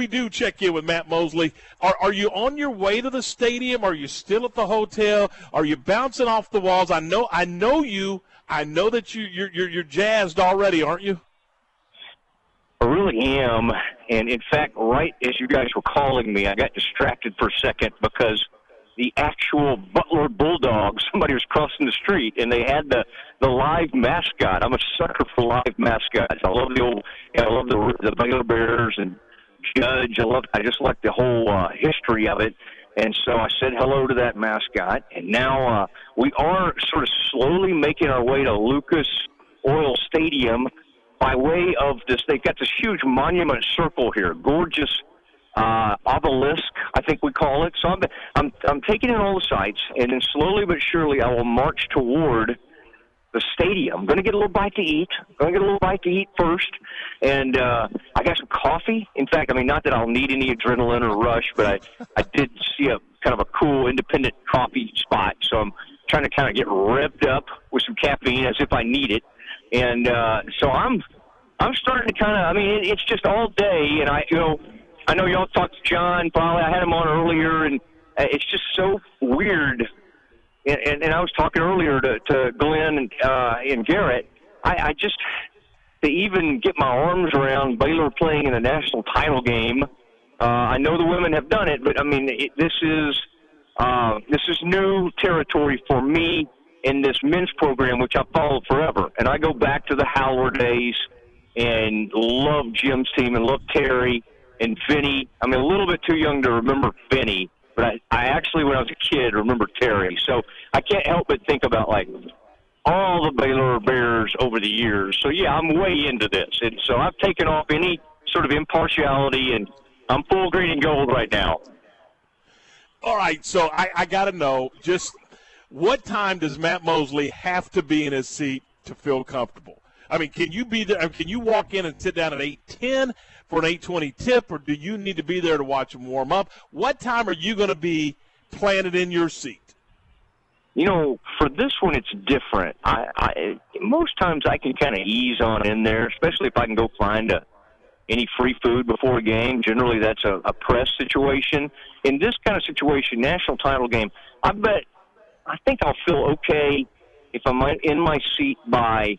we do check in with Matt Mosley. Are, are you on your way to the stadium? Are you still at the hotel? Are you bouncing off the walls? I know, I know you. I know that you you're you're, you're jazzed already, aren't you? I really am. And in fact, right as you guys were calling me, I got distracted for a second because the actual Butler Bulldogs, somebody was crossing the street and they had the the live mascot. I'm a sucker for live mascots. I love the old, I love the the Baylor Bears and Judge. I love, I just like the whole uh, history of it. And so I said hello to that mascot, and now uh, we are sort of slowly making our way to Lucas Oil Stadium by way of this. They've got this huge monument circle here, gorgeous uh, obelisk, I think we call it. So I'm, I'm, I'm taking in all the sights, and then slowly but surely I will march toward the stadium. I'm going to get a little bite to eat. I'm going to get a little bite to eat first, and uh, I got some coffee. In fact, I mean, not that I'll need any adrenaline or rush, but I, I did see a kind of a cool independent coffee spot, so I'm trying to kind of get revved up with some caffeine as if I need it, and uh, so I'm I'm starting to kind of. I mean, it, it's just all day, and I you know I know y'all talked to John. Probably I had him on earlier, and uh, it's just so weird. And, and, and I was talking earlier to, to Glenn and, uh, and Garrett. I, I just to even get my arms around Baylor playing in a national title game. Uh, I know the women have done it, but I mean it, this is uh, this is new territory for me in this men's program, which I followed forever. And I go back to the Haller days and love Jim's team and love Terry and Vinny. I'm a little bit too young to remember Vinny, but I, I actually, when I was a kid, remember Terry. So I can't help but think about like all the Baylor Bears over the years. So yeah, I'm way into this, and so I've taken off any sort of impartiality, and I'm full green and gold right now. All right, so I, I got to know just what time does Matt Mosley have to be in his seat to feel comfortable? I mean, can you be there? Can you walk in and sit down at eight ten? for an 820 tip, or do you need to be there to watch them warm up? What time are you going to be planted in your seat? You know, for this one, it's different. I, I most times I can kind of ease on in there, especially if I can go find a any free food before a game. Generally, that's a, a press situation. In this kind of situation, national title game, I bet I think I'll feel okay if I'm in my seat by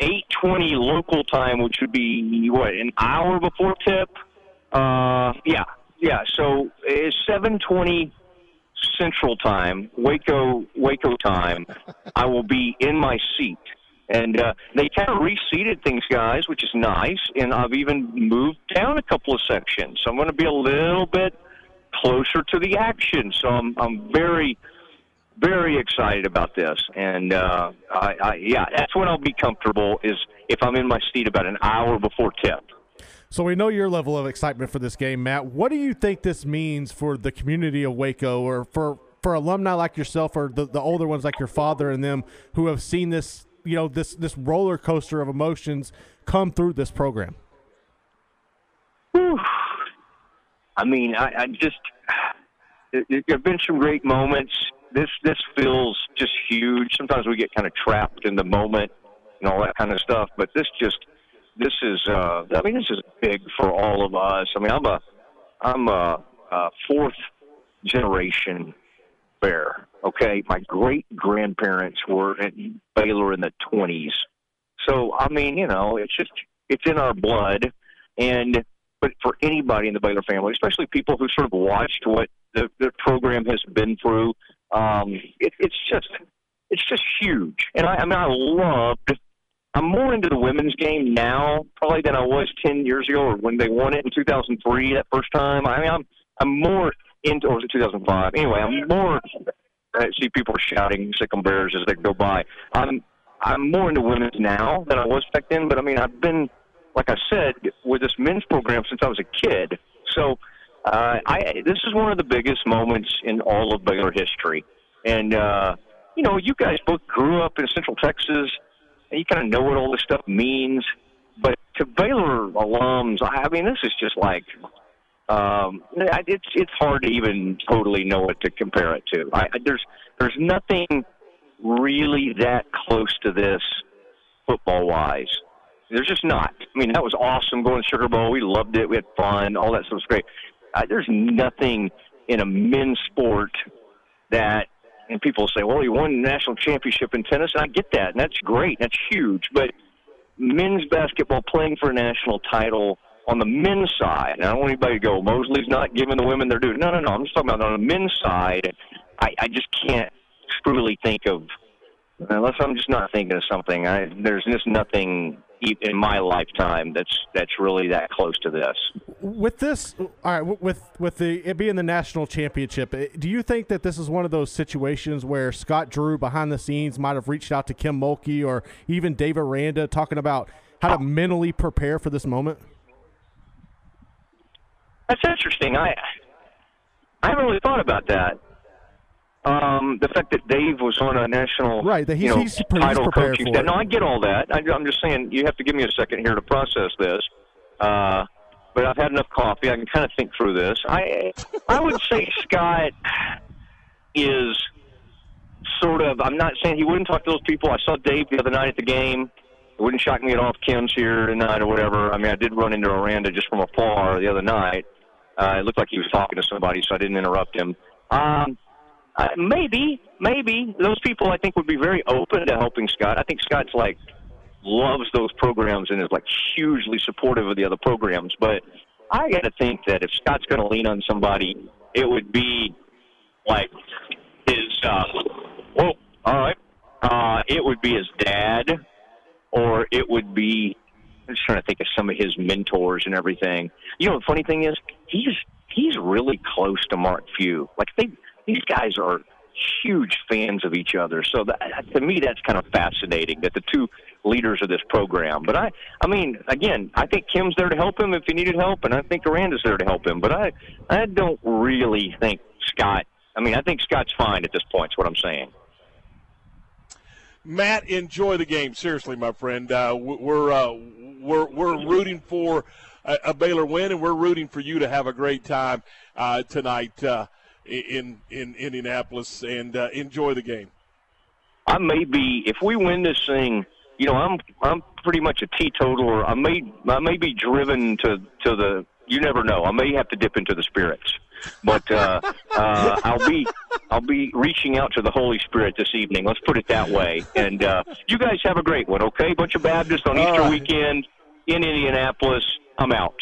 8:20 local time, which would be what an hour before tip. Uh, yeah, yeah. So it's 7:20 Central Time, Waco Waco time. I will be in my seat, and uh, they kind of reseated things, guys, which is nice. And I've even moved down a couple of sections, so I'm going to be a little bit closer to the action. So I'm I'm very very excited about this, and uh, I, I, yeah, that's when I'll be comfortable. Is if I'm in my seat about an hour before tip. So we know your level of excitement for this game, Matt. What do you think this means for the community of Waco, or for for alumni like yourself, or the, the older ones like your father and them, who have seen this, you know, this this roller coaster of emotions come through this program? Whew. I mean, I, I just there have been some great moments this this feels just huge. Sometimes we get kind of trapped in the moment and all that kind of stuff, but this just this is uh, I mean this is big for all of us. I mean I'm a I'm a, a fourth generation bear. Okay, my great grandparents were at Baylor in the twenties, so I mean you know it's just it's in our blood, and but for anybody in the Baylor family, especially people who sort of watched what the, the program has been through um, it, it's just it's just huge. And I, I mean, I loved. I'm more into the women's game now, probably than I was ten years ago, or when they won it in 2003 that first time. I mean, I'm I'm more into, or was it 2005? Anyway, I'm more. I see people shouting "Sic'em Bears" as they go by. I'm I'm more into women's now than I was back then. But I mean, I've been, like I said, with this men's program since I was a kid. So uh, I this is one of the biggest moments in all of Baylor history, and uh, you know, you guys both grew up in Central Texas, and you kind of know what all this stuff means. But to Baylor alums, I mean, this is just like um, it's it's hard to even totally know what to compare it to. I, there's there's nothing really that close to this football wise There's just not. I mean, that was awesome going to Sugar Bowl. We loved it. We had fun. All that stuff was great. There's nothing in a men's sport that, and people say, well, he won national championship in tennis. And I get that, and that's great. That's huge. But men's basketball playing for a national title on the men's side, and I don't want anybody to go, Mosley's not giving the women their due. No, no, no. I'm just talking about on the men's side. I, I just can't truly think of, unless I'm just not thinking of something. I, there's just nothing in my lifetime that's that's really that close to this. With this, all right, with with the it being the national championship, eh, do you think that this is one of those situations where Scott Drew behind the scenes might have reached out to Kim Mulkey or even Dave Aranda talking about how to mentally prepare for this moment? That's interesting. I I haven't really thought about that. Um, the fact that Dave was on a national right, that he's, you know, he's, title he's coaching staff. No, I get all that. I, I'm just saying you have to give me a second here to process this. Uh, but I've had enough coffee. I can kind of think through this. I I would say Scott is sort of. I'm not saying he wouldn't talk to those people. I saw Dave the other night at the game. It wouldn't shock me at all if Kim's here tonight or whatever. I mean, I did run into Aranda just from afar the other night. Uh, it looked like he was talking to somebody, so I didn't interrupt him. Um, uh, maybe, maybe those people I think would be very open to helping Scott. I think Scott's like loves those programs and is like hugely supportive of the other programs. But I got to think that if Scott's going to lean on somebody, it would be like his. Uh, well, all right, uh, it would be his dad, or it would be. I'm just trying to think of some of his mentors and everything. You know, the funny thing is, he's he's really close to Mark Few. Like they these guys are huge fans of each other. So that, to me, that's kind of fascinating that the two leaders of this program. But I, I mean, again, I think Kim's there to help him if he needed help, and I think Aranda's there to help him. But I, I don't really think Scott. I mean, I think Scott's fine at this point. Is what I'm saying. Matt, enjoy the game. Seriously, my friend, uh, we're uh, we're we're rooting for a, a, Baylor win, and we're rooting for you to have a great time uh, tonight uh, in in Indianapolis and uh, enjoy the game. I may be if we win this thing. You know, I'm I'm pretty much a teetotaler. I may I may be driven to to the. You never know. I may have to dip into the spirits, but uh, uh, I'll be I'll be reaching out to the Holy Spirit this evening. Let's put it that way. And uh, you guys have a great one. Okay, bunch of Baptists on Easter right. weekend in Indianapolis. I'm out.